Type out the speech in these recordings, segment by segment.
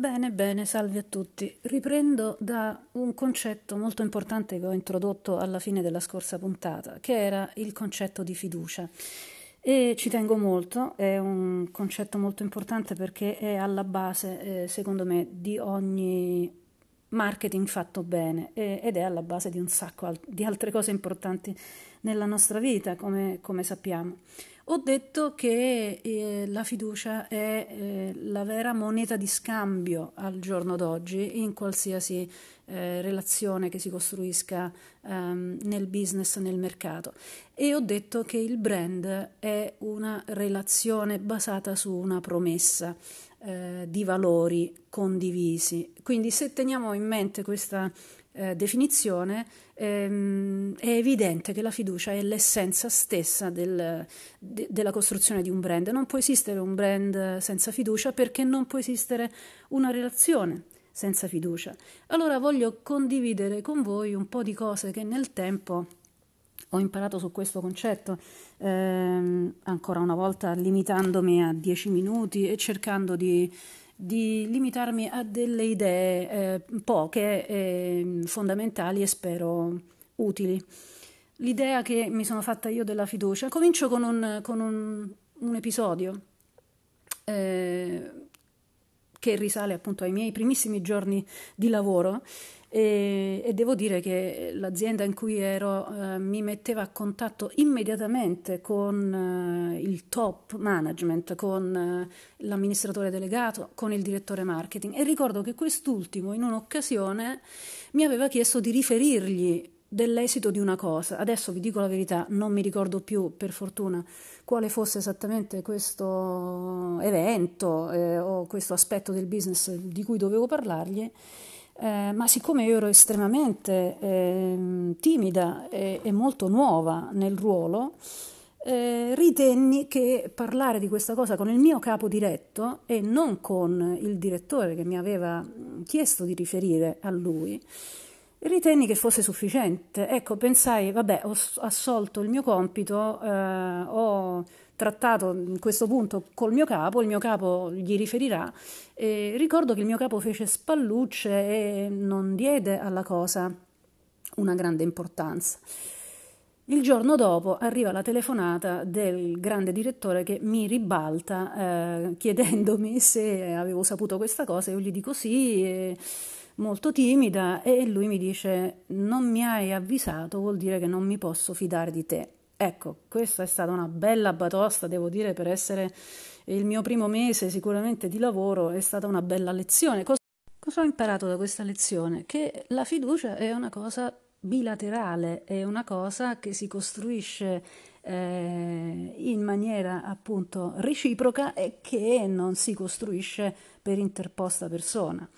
Bene, bene, salve a tutti. Riprendo da un concetto molto importante che ho introdotto alla fine della scorsa puntata, che era il concetto di fiducia. E ci tengo molto, è un concetto molto importante perché è alla base, eh, secondo me, di ogni marketing fatto bene ed è alla base di un sacco di altre cose importanti nella nostra vita, come, come sappiamo. Ho detto che eh, la fiducia è eh, la vera moneta di scambio al giorno d'oggi in qualsiasi eh, relazione che si costruisca ehm, nel business, nel mercato. E ho detto che il brand è una relazione basata su una promessa eh, di valori condivisi. Quindi se teniamo in mente questa eh, definizione, ehm, è evidente che la fiducia è l'essenza stessa del, de, della costruzione di un brand. Non può esistere un brand senza fiducia perché non può esistere una relazione senza fiducia. Allora voglio condividere con voi un po' di cose che nel tempo ho imparato su questo concetto, ehm, ancora una volta limitandomi a 10 minuti e cercando di di limitarmi a delle idee eh, poche, eh, fondamentali e spero utili. L'idea che mi sono fatta io della fiducia, comincio con un, con un, un episodio eh, che risale appunto ai miei primissimi giorni di lavoro. E, e, devo dire che l'azienda in cui ero eh, mi metteva a contatto immediatamente con eh, il top management, con eh, l'amministratore delegato, con il direttore marketing. E ricordo che quest'ultimo in un'occasione mi aveva chiesto di riferirgli dell'esito di una cosa. Adesso vi dico la verità, non mi ricordo più per fortuna quale fosse esattamente questo evento eh, o questo aspetto del business di cui dovevo parlargli eh, ma siccome io ero estremamente eh, timida e, e, molto nuova nel ruolo, eh, ritenni che parlare di questa cosa con il mio capo diretto e non con il direttore che mi aveva chiesto di riferire a lui, ritenni che fosse sufficiente. Ecco, pensai, vabbè, ho assolto il mio compito, eh, ho trattato in questo punto col mio capo, il mio capo gli riferirà. E ricordo che il mio capo fece spallucce e non diede alla cosa una grande importanza. Il giorno dopo arriva la telefonata del grande direttore che mi ribalta eh, chiedendomi se avevo saputo questa cosa. Io gli dico sì, eh, molto timida, e lui mi dice: Non mi hai avvisato, vuol dire che non mi posso fidare di te. Ecco, questa è stata una bella batosta, devo dire, per essere il mio primo mese sicuramente di lavoro, è stata una bella lezione. Cosa, cosa ho imparato da questa lezione? Che la fiducia è una cosa bilaterale, è una cosa che si costruisce eh, in maniera appunto reciproca e che non si costruisce per interposta persona.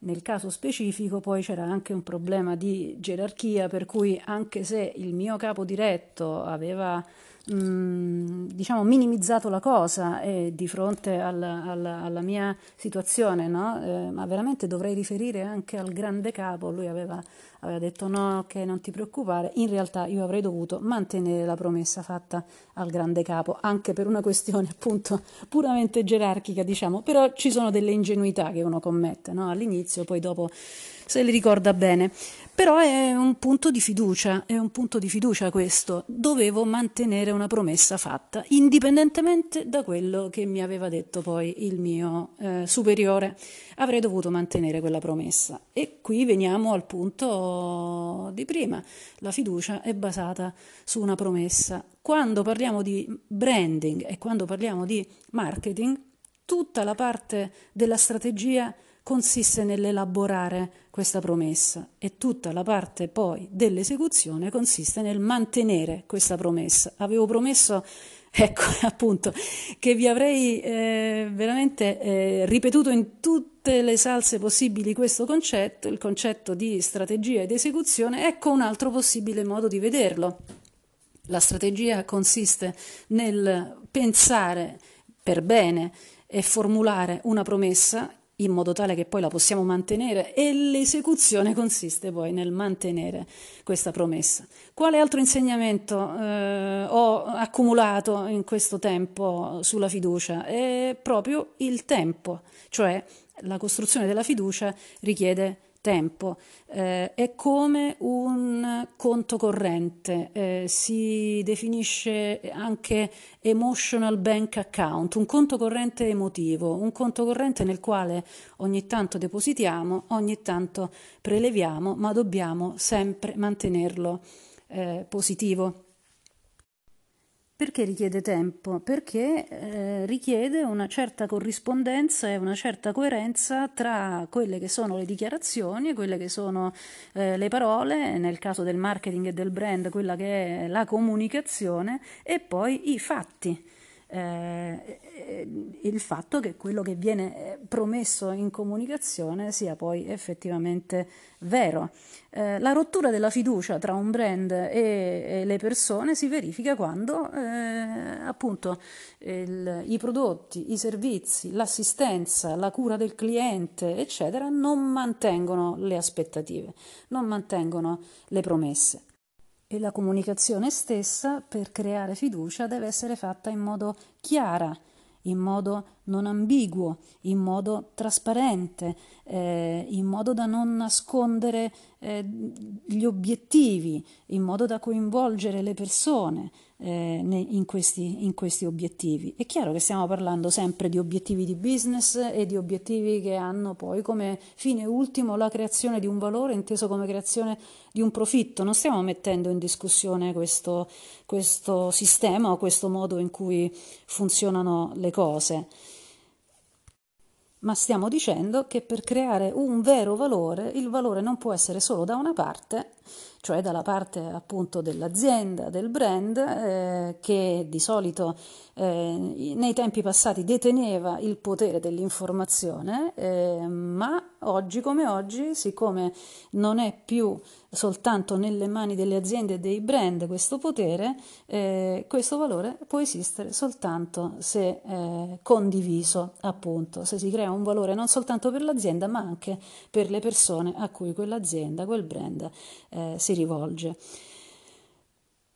Nel caso specifico poi c'era anche un problema di gerarchia per cui anche se il mio capo diretto aveva diciamo minimizzato la cosa e di fronte alla, alla, alla mia situazione, no? eh, ma veramente dovrei riferire anche al grande capo, lui aveva, aveva detto no, ok, non ti preoccupare, in realtà io avrei dovuto mantenere la promessa fatta al grande capo, anche per una questione appunto puramente gerarchica, diciamo, però ci sono delle ingenuità che uno commette no? all'inizio, poi dopo se li ricorda bene. Però è un punto di fiducia, è un punto di fiducia questo. Dovevo mantenere una promessa fatta, indipendentemente da quello che mi aveva detto poi il mio eh, superiore. Avrei dovuto mantenere quella promessa. E qui veniamo al punto di prima. La fiducia è basata su una promessa. Quando parliamo di branding e quando parliamo di marketing, tutta la parte della strategia consiste nell'elaborare questa promessa e tutta la parte poi dell'esecuzione consiste nel mantenere questa promessa. Avevo promesso, ecco appunto, che vi avrei eh, veramente eh, ripetuto in tutte le salse possibili questo concetto, il concetto di strategia ed esecuzione, ecco un altro possibile modo di vederlo. La strategia consiste nel pensare per bene e formulare una promessa in modo tale che poi la possiamo mantenere e l'esecuzione consiste poi nel mantenere questa promessa. Quale altro insegnamento eh, ho accumulato in questo tempo sulla fiducia? È proprio il tempo, cioè la costruzione della fiducia richiede tempo, eh, è come un conto corrente, eh, si definisce anche emotional bank account, un conto corrente emotivo, un conto corrente nel quale ogni tanto depositiamo, ogni tanto preleviamo, ma dobbiamo sempre mantenerlo eh, positivo. Perché richiede tempo? Perché eh, richiede una certa corrispondenza e una certa coerenza tra quelle che sono le dichiarazioni e quelle che sono eh, le parole, nel caso del marketing e del brand, quella che è la comunicazione e poi i fatti eh, il fatto che quello che viene eh, promesso in comunicazione sia poi effettivamente vero. Eh, la rottura della fiducia tra un brand e, e le persone si verifica quando eh, appunto il, i prodotti, i servizi, l'assistenza, la cura del cliente, eccetera, non mantengono le aspettative, non mantengono le promesse. E la comunicazione stessa, per creare fiducia, deve essere fatta in modo chiara, in modo non ambiguo, in modo trasparente, eh, in modo da non nascondere eh, gli obiettivi, in modo da coinvolgere le persone eh, in, questi, in questi obiettivi. È chiaro che stiamo parlando sempre di obiettivi di business e di obiettivi che hanno poi come fine ultimo la creazione di un valore inteso come creazione di un profitto. Non stiamo mettendo in discussione questo, questo sistema o questo modo in cui funzionano le cose ma stiamo dicendo che per creare un vero valore il valore non può essere solo da una parte cioè dalla parte appunto dell'azienda, del brand, eh, che di solito eh, nei tempi passati deteneva il potere dell'informazione, eh, ma oggi come oggi, siccome non è più soltanto nelle mani delle aziende e dei brand questo potere, eh, questo valore può esistere soltanto se eh, condiviso, appunto, se si crea un valore non soltanto per l'azienda, ma anche per le persone a cui quell'azienda, quel brand eh, si rivolge.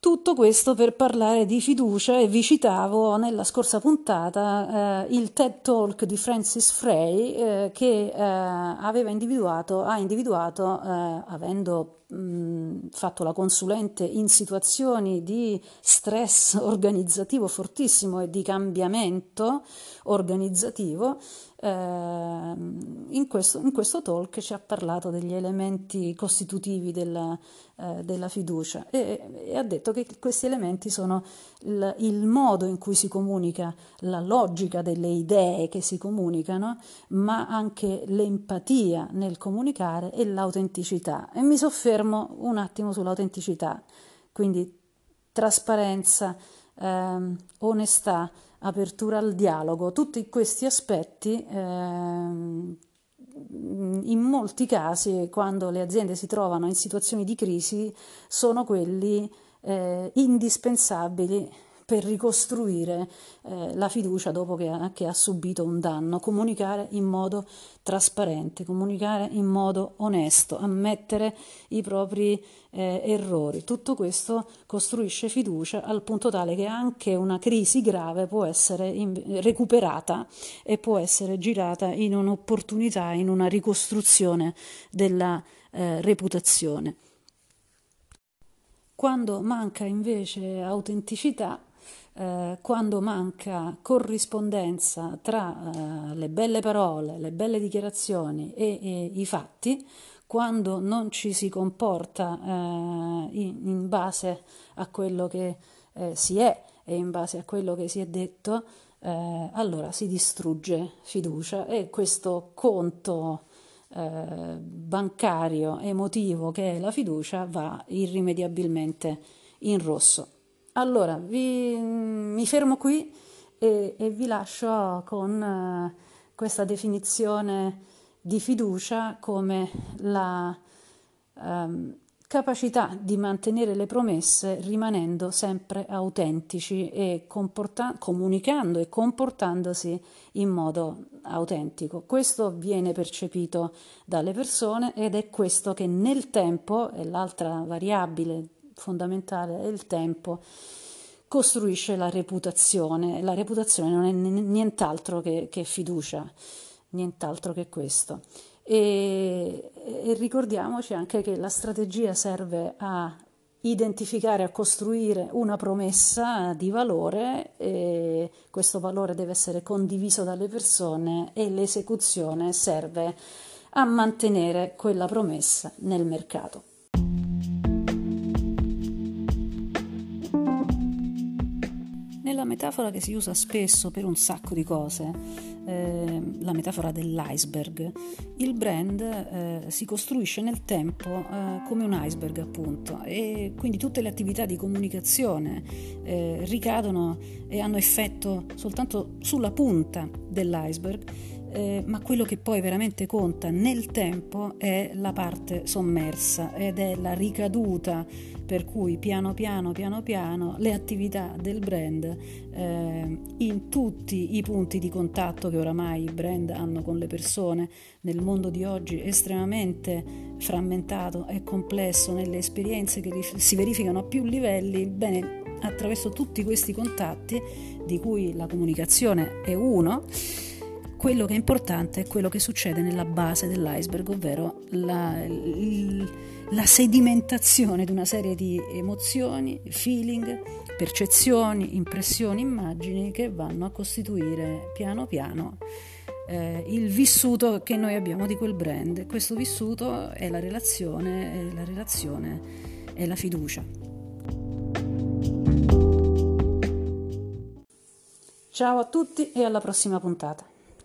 Tutto questo per parlare di fiducia e vi citavo nella scorsa puntata eh, il TED Talk di Francis Frey eh, che eh, aveva individuato, ha individuato, eh, avendo mh, fatto la consulente in situazioni di stress organizzativo fortissimo e di cambiamento organizzativo, Ehm, in questo, in, questo, talk ci ha parlato degli elementi costitutivi della, eh, della fiducia e, e, ha detto che questi elementi sono il, il, modo in cui si comunica, la logica delle idee che si comunicano, ma anche l'empatia nel comunicare e l'autenticità. E mi soffermo un attimo sull'autenticità, quindi trasparenza, ehm, onestà, apertura al dialogo, tutti questi aspetti eh, in molti casi quando le aziende si trovano in situazioni di crisi sono quelli eh, indispensabili per ricostruire eh, la fiducia dopo che ha, che ha, subito un danno, comunicare in modo trasparente, comunicare in modo onesto, ammettere i propri eh, errori. Tutto questo costruisce fiducia al punto tale che anche una crisi grave può essere in, recuperata e può essere girata in un'opportunità, in una ricostruzione della eh, reputazione. Quando manca invece autenticità, eh, quando manca corrispondenza tra eh, le belle parole, le belle dichiarazioni e, e, i fatti, quando non ci si comporta eh, in, in, base a quello che eh, si è e in base a quello che si è detto, eh, allora si distrugge fiducia e questo conto bancario emotivo che è la fiducia va irrimediabilmente in rosso. Allora, vi, mi fermo qui e, e vi lascio con uh, questa definizione di fiducia come la um, capacità di mantenere le promesse rimanendo sempre autentici e comporta- comunicando e comportandosi in modo autentico. Questo viene percepito dalle persone ed è questo che nel tempo, è l'altra variabile fondamentale è il tempo, costruisce la reputazione. La reputazione non è nient'altro che, che fiducia. nient'altro che questo. E, e ricordiamoci anche che la strategia serve a identificare, a costruire una promessa di valore e questo valore deve essere condiviso dalle persone e l'esecuzione serve a mantenere quella promessa nel mercato. Metafora che si usa spesso per un sacco di cose, eh, la metafora dell'iceberg, il brand eh, si costruisce nel tempo eh, come un iceberg appunto e quindi tutte le attività di comunicazione eh, ricadono e hanno effetto soltanto sulla punta dell'iceberg eh, ma quello che poi veramente conta nel tempo è la parte sommersa ed è la ricaduta per cui piano piano piano piano le attività del brand eh, in tutti i punti di contatto che oramai i brand hanno con le persone nel mondo di oggi estremamente frammentato e complesso nelle esperienze che si verificano a più livelli bene attraverso tutti questi contatti di cui la comunicazione è uno quello che è importante è quello che succede nella base dell'iceberg, ovvero la, la sedimentazione di una serie di emozioni, feeling, percezioni, impressioni, immagini che vanno a costituire piano piano eh, il vissuto che noi abbiamo di quel brand. Questo vissuto è la relazione, è la relazione è la fiducia. Ciao a tutti e alla prossima puntata.